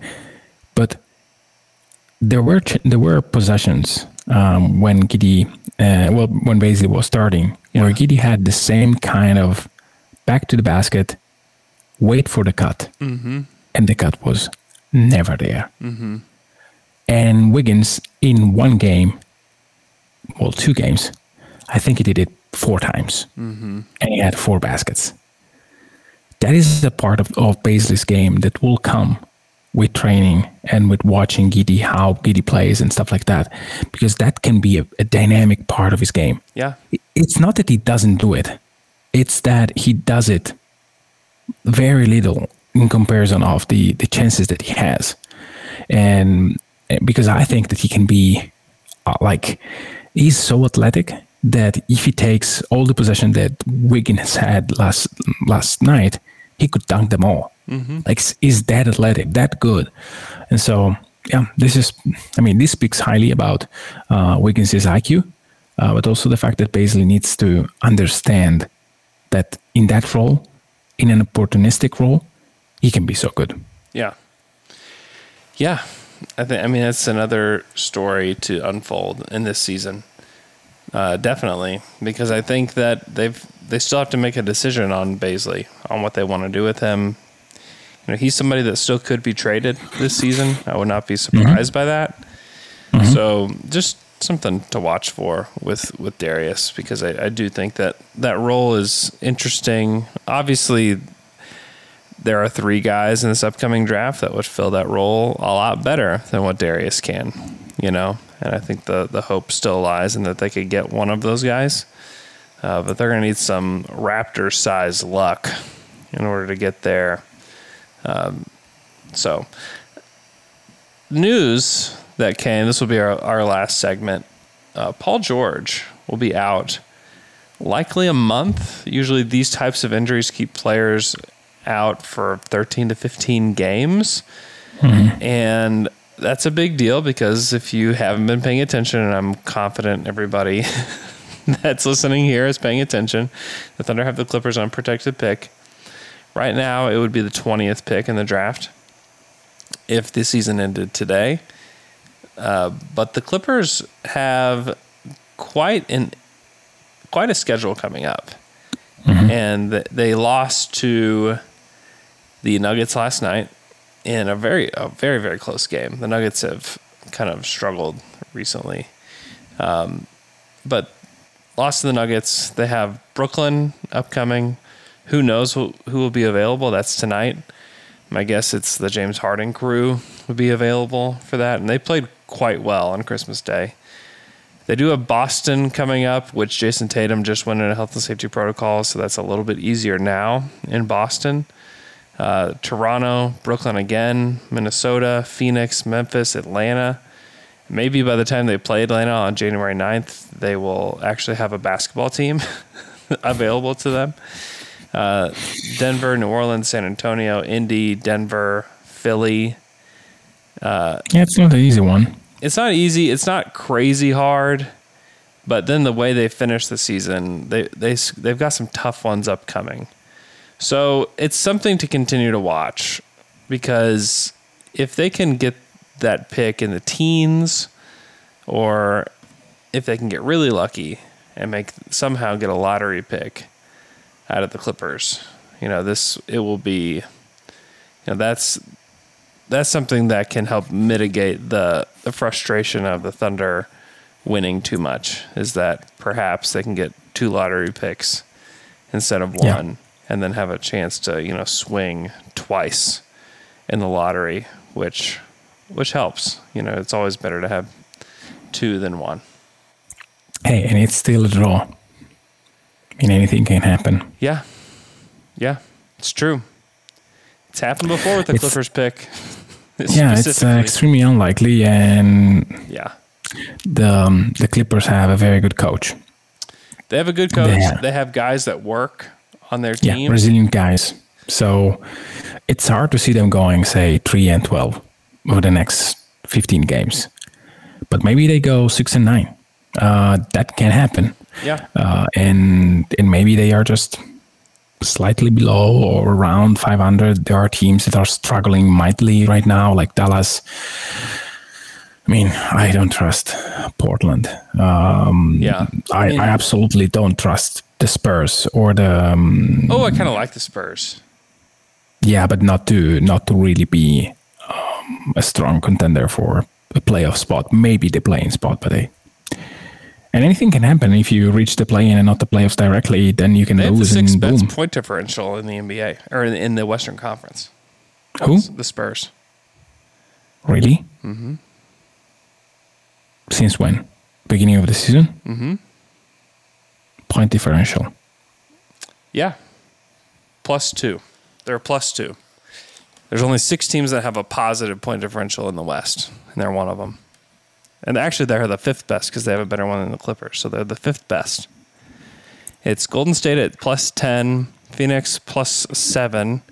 but there were ch- there were possessions um, when Giddey, uh, well, when Bazley was starting, where Giddey had the same kind of back to the basket, wait for the cut, Mm-hmm. and the cut was never there. Mm-hmm. And Wiggins in one game, well, two games, I think he did it four times Mm-hmm. and he had four baskets. That is a part of, of Bazley's game that will come with training and with watching Giddey, how Giddey plays and stuff like that, because that can be a, a dynamic part of his game. Yeah. It's not that he doesn't do it, it's that he does it very little in comparison of the, the chances that he has. And uh, because I think that he can be uh, like, he's so athletic that if he takes all the possession that Wiggins had last last night, he could dunk them all. Mhm. Like s- he's that athletic, that good, and so yeah, this is. I mean, this speaks highly about uh, Wiggins' IQ, uh, but also the fact that Bazley needs to understand that in that role, in an opportunistic role, he can be so good. Yeah. Yeah. I think I mean that's another story to unfold in this season. Uh, definitely, because I think that they've they still have to make a decision on Bazley on what they want to do with him. You know, he's somebody that still could be traded this season. I would not be surprised by that. So just something to watch for with with Darius because I, I do think that that role is interesting. Obviously, there are three guys in this upcoming draft that would fill that role a lot better than what Darius can, you know. And I think the the hope still lies in that they could get one of those guys, uh, but they're going to need some Raptor size luck in order to get there. Um, so, news that came. This will be our, our last segment. Uh, Paul George will be out likely a month. Usually, these types of injuries keep players out for 13 to 15 games. And that's a big deal because if you haven't been paying attention, and I'm confident everybody that's listening here is paying attention, the Thunder have the Clippers on protected pick. Right now, it would be the 20th pick in the draft if the season ended today. Uh, but the Clippers have quite an quite a schedule coming up, and they lost to the Nuggets last night in a very a very very close game. The Nuggets have kind of struggled recently, um, but lost to the Nuggets. They have Brooklyn upcoming. Who knows who, who will be available? That's tonight. My guess it's the James Harden crew would be available for that, and they played quite well on Christmas Day. They do have Boston coming up, which Jayson Tatum just went into health and safety protocol, so that's a little bit easier now in Boston. Uh, Toronto, Brooklyn again, Minnesota, Phoenix, Memphis, Atlanta, maybe by the time they play Atlanta on January 9th, they will actually have a basketball team available to them. Uh, Denver, New Orleans, San Antonio, Indy, Denver, Philly. Yeah, it's not an easy one. It's not easy. It's not crazy hard, but then the way they finish the season, they they they've got some tough ones upcoming. So it's something to continue to watch because if they can get that pick in the teens, or if they can get really lucky and make somehow get a lottery pick out of the Clippers, you know this it will be, you know that's that's something that can help mitigate the, the frustration of the Thunder winning too much. Is that perhaps they can get two lottery picks instead of Yeah. one, and then have a chance to you know swing twice in the lottery, which which helps. You know, it's always better to have two than one. Hey, and it's still a draw. I mean, anything can happen. Yeah, yeah, it's true. It's happened before with the It's- Clippers pick. Yeah, it's uh, extremely unlikely, and yeah. the um, the Clippers have a very good coach. They have a good coach. Yeah. They have guys that work on their Yeah, resilient guys. So it's hard to see them going, say, three and twelve over the next fifteen games. But maybe they go six and nine. Uh, that can happen. Yeah. uh, and and maybe they are just slightly below or around 500. There are teams that are struggling mightily right now, like Dallas. I mean, I don't trust Portland. Um, Yeah. I, I mean- I absolutely don't trust the Spurs or the um, Oh, I kind of like the Spurs. yeah, but not to not to really be um, a strong contender for a playoff spot. Maybe the playing spot, but they. And anything can happen if you reach the play-in and not the playoffs directly. Then you can They have the lose sixth best boom. point differential in the NBA or in, in the Western Conference. Who? The Spurs. Really? Mm-hmm. Since when? Beginning of the season? Mm-hmm. Point differential. Yeah. Plus two. They're plus two. There's only six teams that have a positive point differential in the West, and they're one of them. And actually, they're the fifth best because they have a better one than the Clippers. So they're the fifth best. It's Golden State at plus 10, Phoenix plus seven,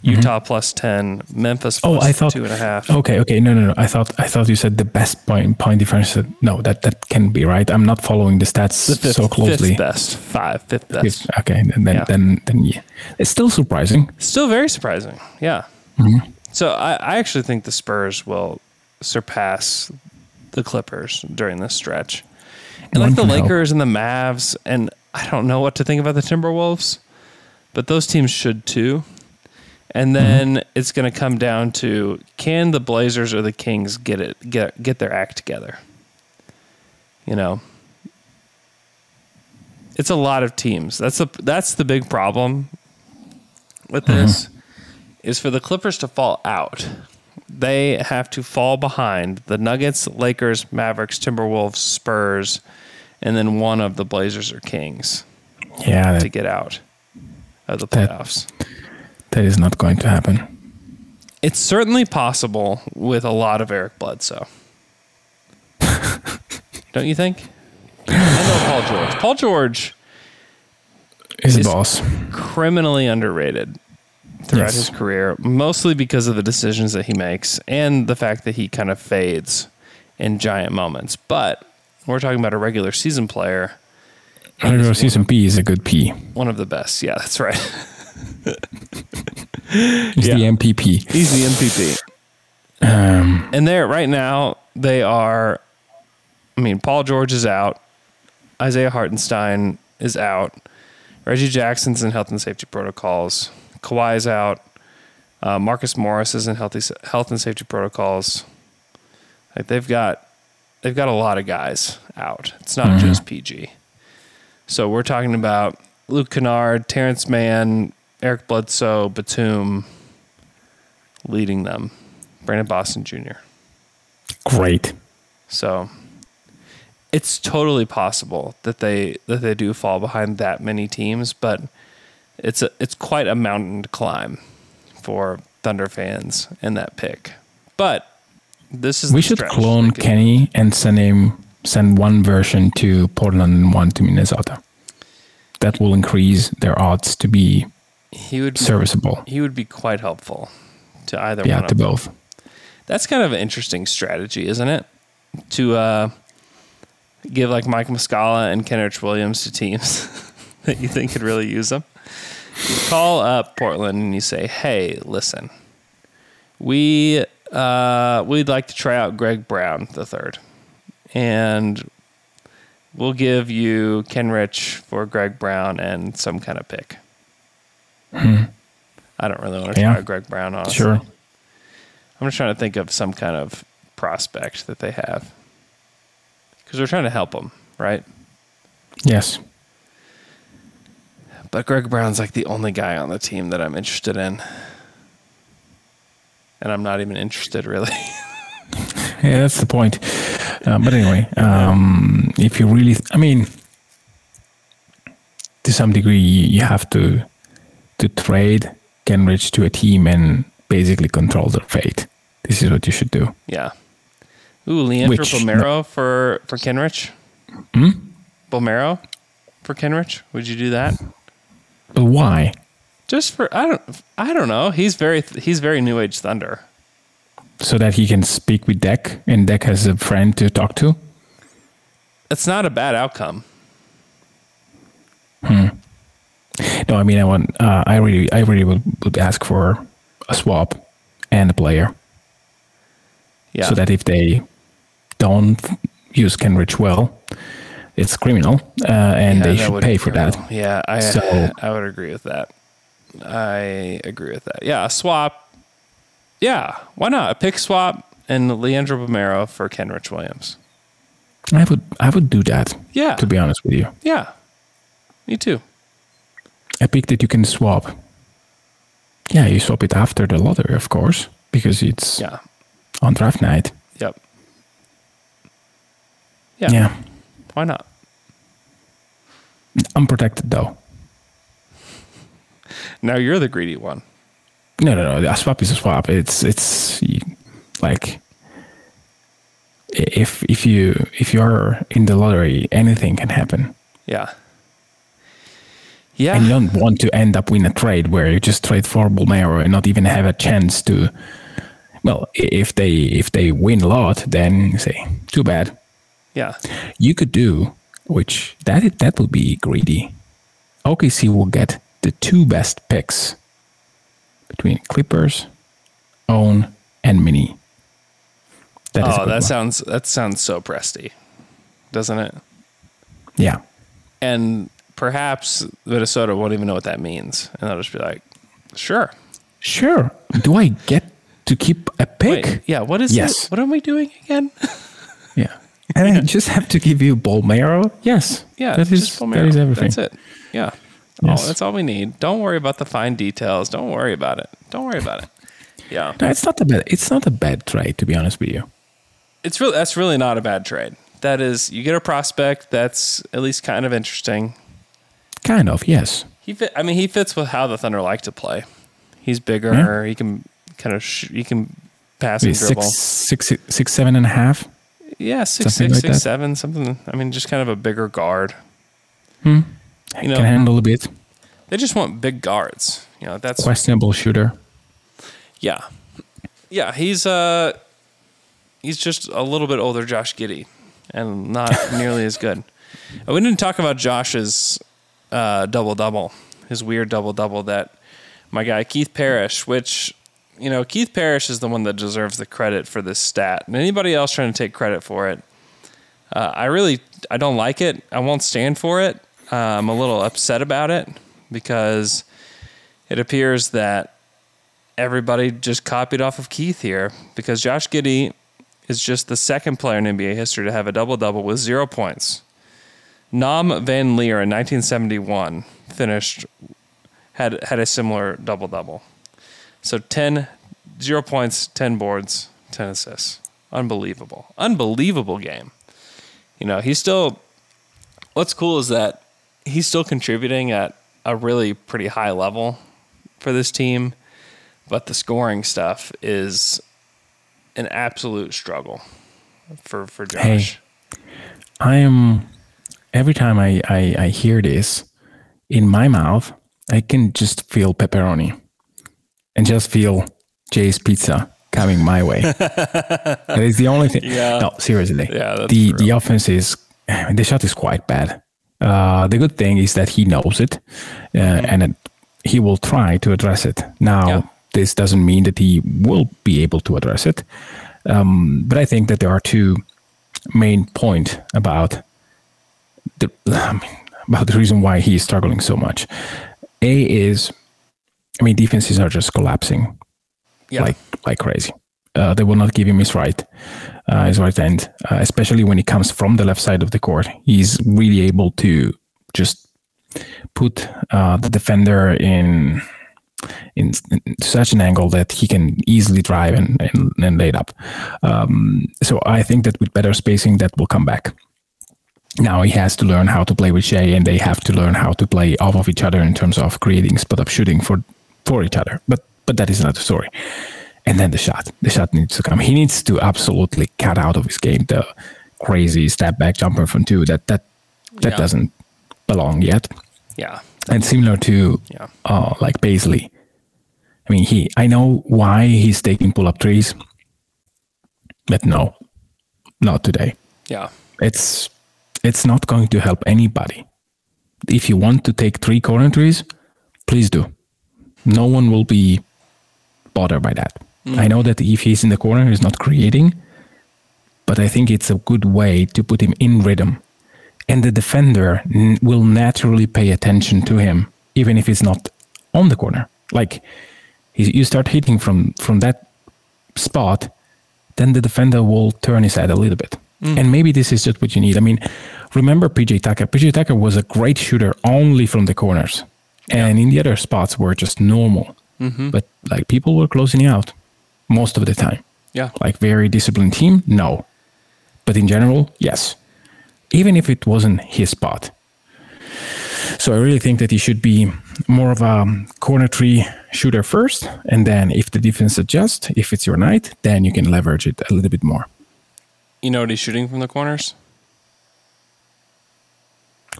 Utah plus 10, Memphis Oh, I thought two and a half. Okay, okay, no, no, no. I thought I thought you said the best point point differential. No, that that can be right. I'm not following the stats The fifth, so closely. fifth best, five, fifth best. Fifth- Okay, then then, Yeah. then then yeah, it's still surprising. Still very surprising. Yeah. Mm-hmm. So I, I actually think the Spurs will surpass the Clippers during this stretch. And One like the hope. Lakers and the Mavs, and I don't know what to think about the Timberwolves, but those teams should too. And Mm-hmm. then it's going to come down to can the Blazers or the Kings get it get get their act together? You know, it's a lot of teams. That's the that's the big problem with this is for the Clippers to fall out. They have to fall behind the Nuggets, Lakers, Mavericks, Timberwolves, Spurs, and then one of the Blazers or Kings Yeah, to get out of the That- playoffs. that is not going to happen. It's certainly possible with a lot of Eric Bledsoe. Don't you think? I know Paul George. Paul George Is Is- boss? criminally underrated throughout Yes. his career, mostly because of the decisions that he makes and the fact that he kind of fades in giant moments. But we're talking about a regular season player, Regular season P is a good P. one of the best. Yeah, that's right. He's Yeah. the MPP. He's the MPP. Um, And there, right now, they are. I mean, Paul George is out. Isaiah Hartenstein is out. Reggie Jackson's in health and safety protocols. Kawhi's out. Uh, Marcus Morris is in healthy health and safety protocols. Like they've got, they've got a lot of guys out. It's not just PG. So we're talking about Luke Kennard, Terrence Mann, Eric Bledsoe, Batum, leading them. Brandon Boston Jr. great. So it's totally possible that they that they do fall behind that many teams, but it's a it's quite a mountain to climb for Thunder fans in that pick. But This is we should clone Kenny and send him send one version to Portland and one to Minnesota. That will increase their odds to be He would be, serviceable. He would be quite helpful to either Yeah, one to of them. both. That's kind of an interesting strategy, isn't it? To uh, give like Mike Muscala and Kenrich Williams to teams that you think could really use them. Call up Portland and you say, "Hey, listen, we uh, we'd like to try out Greg Brown the third, and we'll give you Kenrich for Greg Brown and some kind of pick." I don't really want to Yeah. try Greg Brown, honestly. Sure. I'm just trying to think of some kind of prospect that they have. Because we're trying to help them, right? Yes. But Greg Brown's like the only guy on the team that I'm interested in. And I'm not even interested, really. Yeah, that's the point. Uh, but anyway, um, if you really, I mean, to some degree, you you have to to trade Kenrich to a team and basically control their fate. This is what you should do. yeah. Ooh, Leandro Which- Bolmaro for, for Kenrich? Hmm? Bolmaro for Kenrich? Would you do that? But why? Just for I don't I don't know. He's very he's very New Age Thunder. So that he can speak with Deck and Deck has a friend to talk to? It's not a bad outcome. No, I mean, I want. Uh, I really, I really would, would ask for a swap and a player, Yeah. so that if they don't use Kenrich well, it's criminal, uh, and Yeah, they should pay for criminal. that. Yeah, I So- I would agree with that. I agree with that. Yeah, a swap. Yeah, why not a pick swap and Leandro Bolmaro for Kenrich Williams? I would, I would do that. Yeah. To be honest with you, Yeah, me too. a pick that you can swap. Yeah, you swap it after the lottery, of course, because it's Yeah. on draft night. Yep. Yeah. yeah. Why not? Unprotected though. Now you're the greedy one. No, no, no. A swap is a swap. It's it's like if if you if you're in the lottery, anything can happen, Yeah. Yeah. and you don't want to end up in a trade where you just trade for Bolmaro and not even have a chance to. Well, if they if they win a lot, then you say too bad. Yeah. You could do which that i- that would be greedy. OKC will get the two best picks between Clippers, Own, and Mini. That oh, that one. sounds that sounds so presty, doesn't it? yeah. And perhaps Minnesota won't even know what that means, and they'll just be like, "Sure, Sure. Do I get to keep a pick? Wait, yeah. What is Yes. What am we doing again? Yeah. And I just have to give you Bolmaro? Yes. yeah, That is, that Palmero. everything. That's it. Yeah. Yes. Oh, that's all we need. Don't worry about the fine details. Don't worry about it. Don't worry about it. Yeah. No, it's not a bad it's not a bad trade to be honest with you. It's really that's really not a bad trade. That is, you get a prospect that's at least kind of interesting. Kind of, yes. He fit. I mean, he fits with how the Thunder like to play. He's bigger. Hmm? He can kind of sh- he can pass and Maybe dribble. six, six, six, seven and a half. Yeah, six something six like six seven something. I mean, just kind of a bigger guard. Hmm. You know, Can handle a bit. they just want big guards. You know, that's Questionable shooter. Yeah. Yeah, he's uh he's just a little bit older Josh Giddey and not nearly as good. We didn't talk about Josh's uh double double, his weird double double that my guy Keith Parrish, which you know, Keith Parrish is the one that deserves the credit for this stat. And anybody else trying to take credit for it, uh, I really I don't like it. I won't stand for it. Uh, I'm a little upset about it because it appears that everybody just copied off of Keith here because Josh Giddey is just the second player in NBA history to have a double double with zero points. Norm Van Lier in 1971 finished had had a similar double double. So 10 zero points, 10 boards, 10 assists. Unbelievable. Unbelievable game. You know, he's still what's cool is that he's still contributing at a really pretty high level for this team, but the scoring stuff is an absolute struggle for for Josh. Hey, I am every time I, I I hear this in my mouth, I can just feel pepperoni and just feel Jay's pizza coming my way. that is the only thing. Yeah. No, seriously. Yeah, the true. the offense is the shot is quite bad. Uh, the good thing is that he knows it, uh, and it, he will try to address it. Now, Mm-hmm. Yeah. this doesn't mean that he will be able to address it, um, but I think that there are two main point about the I mean, about the reason why he is struggling so much. A is, I mean, defenses are just collapsing Yeah. like like crazy. Uh, they will not give him his right, uh, his right end, uh, especially when he comes from the left side of the court. He's really able to just put uh, the defender in, in in such an angle that he can easily drive and and, and lay it up. Um, so I think that with better spacing, that will come back. Now he has to learn how to play with Shai, and they have to learn how to play off of each other in terms of creating spot up shooting for for each other. But but that is another story. And then the shot, the shot needs to come. He needs to absolutely cut out of his game the crazy step back jumper from two. That that that Yeah. doesn't belong yet. Yeah. And similar to Yeah. uh, like Bazley. I mean, he. I know why he's taking pull up trees, but no, not today Yeah. it's it's not going to help anybody. If you want to take three corner trees, please do. No one will be bothered by that. I know that if he's in the corner, he's not creating, but I think it's a good way to put him in rhythm. And the defender n- will naturally pay attention to him, even if he's not on the corner. Like he- you start hitting from from that spot, then the defender will turn his head a little bit. Mm. And maybe this is just what you need. I mean, remember PJ Tucker? PJ Tucker was a great shooter only from the corners, and in the other spots were just normal. Mm-hmm. But like people were closing out most of the time. Yeah. Like very disciplined team, no. But in general, yes. Even if it wasn't his spot. So I really think that he should be more of a corner tree shooter first, and then if the defense adjusts, if it's your night, then you can leverage it a little bit more. You know what he's shooting from the corners?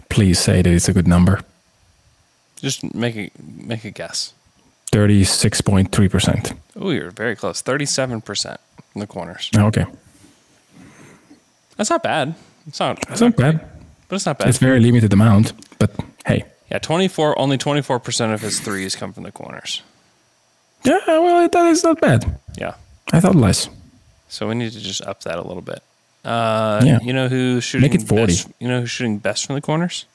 Please say that it's a good number. Just make a make a guess. Thirty-six point three percent. Oh, you're very close. Thirty-seven percent in the corners. Okay, That's not bad. It's not. that's not bad. But it's not bad. It's very limited amount, but hey, yeah, twenty-four. Only twenty-four percent of his threes come from the corners. yeah, well, that is not bad. Yeah. I thought less. So we need to just up that a little bit. Uh, Yeah. You know who shooting? Make it 40. Best, you know who's shooting best from the corners?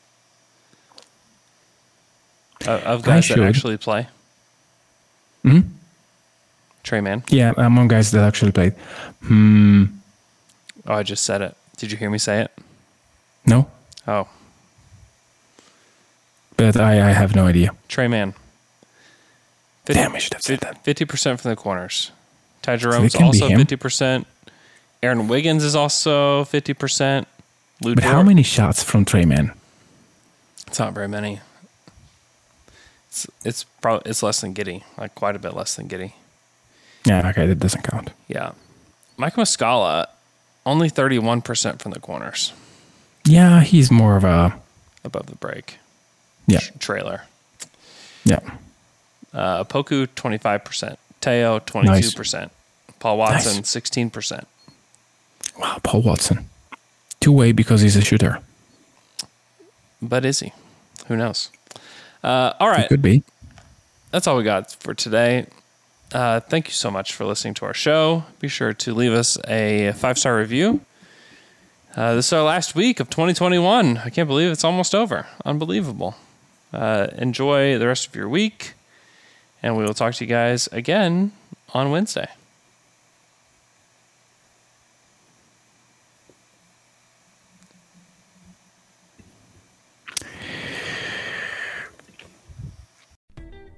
Of guys that actually play. Hmm. Tre Mann. Yeah, among guys that actually played. Hmm. Oh, I just said it. Did you hear me say it? No, Oh, but I, I have no idea. Tre Mann. Damn, I should have said that. Fifty percent from the corners. Ty Jerome's be also fifty percent. Aaron Wiggins is also fifty percent. But how many shots from Tre Mann? It's not very many. It's it's probably it's less than Giddey, like quite a bit less than Giddey. Yeah, okay, that doesn't count. Yeah, Mike Muscala only thirty one percent from the corners Yeah, he's more of a above the break yeah, tr- trailer. yeah. Uh, Poku twenty five percent. Théo twenty two percent. Paul Watson Nice. sixteen percent. Wow, Paul Watson, two way because he's a shooter. But is he? Who knows? Uh, all right. Could be. that's all we got for today. Uh, thank you so much for listening to our show. Be sure to leave us a five star review. Uh, this is our last week of 2021. I can't believe it's almost over. Unbelievable. Uh, enjoy the rest of your week, and we will talk to you guys again on Wednesday.